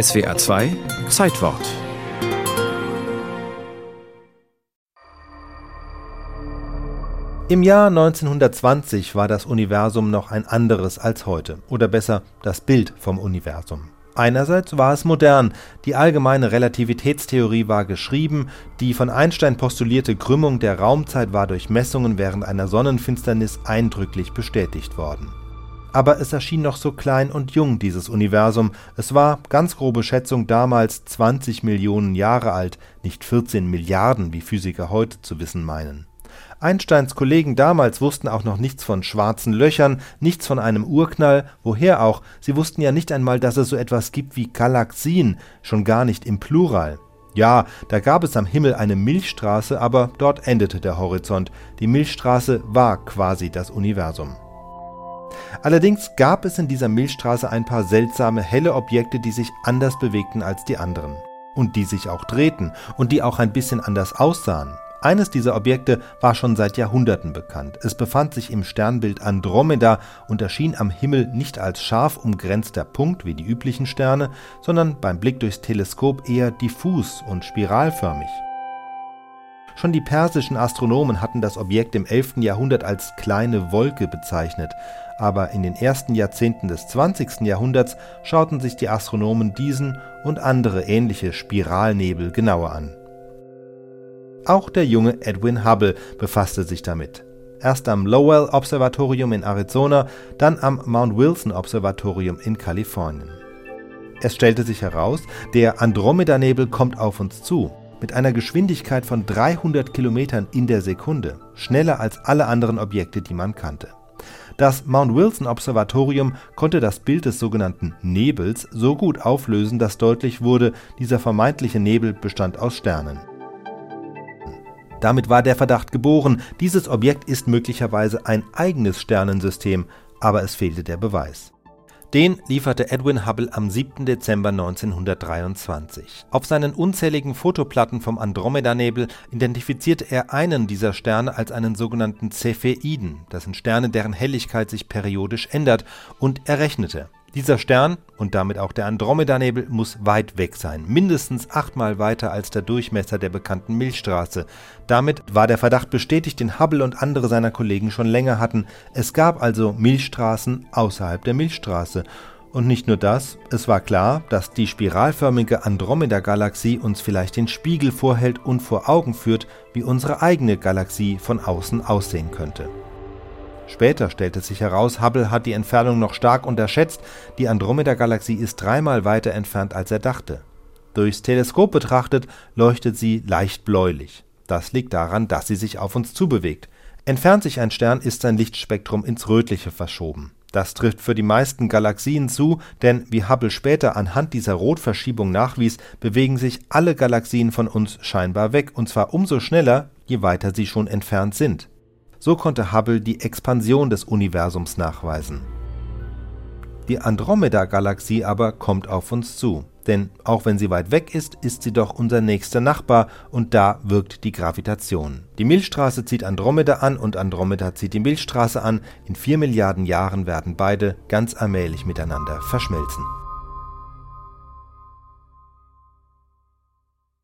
SWA 2 Zeitwort Im Jahr 1920 war das Universum noch ein anderes als heute, oder besser das Bild vom Universum. Einerseits war es modern, die allgemeine Relativitätstheorie war geschrieben, die von Einstein postulierte Krümmung der Raumzeit war durch Messungen während einer Sonnenfinsternis eindrücklich bestätigt worden. Aber es erschien noch so klein und jung, dieses Universum, es war, ganz grobe Schätzung, damals 20 Millionen Jahre alt, nicht 14 Milliarden, wie Physiker heute zu wissen meinen. Einsteins Kollegen damals wussten auch noch nichts von schwarzen Löchern, nichts von einem Urknall, woher auch, sie wussten ja nicht einmal, dass es so etwas gibt wie Galaxien, schon gar nicht im Plural. Ja, da gab es am Himmel eine Milchstraße, aber dort endete der Horizont. Die Milchstraße war quasi das Universum. Allerdings gab es in dieser Milchstraße ein paar seltsame helle Objekte, die sich anders bewegten als die anderen. Und die sich auch drehten und die auch ein bisschen anders aussahen. Eines dieser Objekte war schon seit Jahrhunderten bekannt. Es befand sich im Sternbild Andromeda und erschien am Himmel nicht als scharf umgrenzter Punkt wie die üblichen Sterne, sondern beim Blick durchs Teleskop eher diffus und spiralförmig. Schon die persischen Astronomen hatten das Objekt im 11. Jahrhundert als kleine Wolke bezeichnet, aber in den ersten Jahrzehnten des 20. Jahrhunderts schauten sich die Astronomen diesen und andere ähnliche Spiralnebel genauer an. Auch der junge Edwin Hubble befasste sich damit. Erst am Lowell Observatorium in Arizona, dann am Mount Wilson Observatorium in Kalifornien. Es stellte sich heraus, der Andromeda-Nebel kommt auf uns zu, mit einer Geschwindigkeit von 300 Kilometern in der Sekunde, schneller als alle anderen Objekte, die man kannte. Das Mount Wilson Observatorium konnte das Bild des sogenannten Nebels so gut auflösen, dass deutlich wurde, dieser vermeintliche Nebel bestand aus Sternen. Damit war der Verdacht geboren, dieses Objekt ist möglicherweise ein eigenes Sternensystem, aber es fehlte der Beweis. Den lieferte Edwin Hubble am 7. Dezember 1923. Auf seinen unzähligen Fotoplatten vom Andromeda-Nebel identifizierte er einen dieser Sterne als einen sogenannten Cepheiden, das sind Sterne, deren Helligkeit sich periodisch ändert, und errechnete, dieser Stern und damit auch der Andromeda-Nebel muss weit weg sein, mindestens achtmal weiter als der Durchmesser der bekannten Milchstraße. Damit war der Verdacht bestätigt, den Hubble und andere seiner Kollegen schon länger hatten. Es gab also Milchstraßen außerhalb der Milchstraße. Und nicht nur das, es war klar, dass die spiralförmige Andromeda-Galaxie uns vielleicht den Spiegel vorhält und vor Augen führt, wie unsere eigene Galaxie von außen aussehen könnte. Später stellte sich heraus, Hubble hat die Entfernung noch stark unterschätzt, die Andromeda-Galaxie ist dreimal weiter entfernt, als er dachte. Durchs Teleskop betrachtet leuchtet sie leicht bläulich. Das liegt daran, dass sie sich auf uns zubewegt. Entfernt sich ein Stern, ist sein Lichtspektrum ins Rötliche verschoben. Das trifft für die meisten Galaxien zu, denn wie Hubble später anhand dieser Rotverschiebung nachwies, bewegen sich alle Galaxien von uns scheinbar weg, und zwar umso schneller, je weiter sie schon entfernt sind. So konnte Hubble die Expansion des Universums nachweisen. Die Andromeda-Galaxie aber kommt auf uns zu, denn auch wenn sie weit weg ist, ist sie doch unser nächster Nachbar und da wirkt die Gravitation. Die Milchstraße zieht Andromeda an und Andromeda zieht die Milchstraße an. In vier Milliarden Jahren werden beide ganz allmählich miteinander verschmelzen.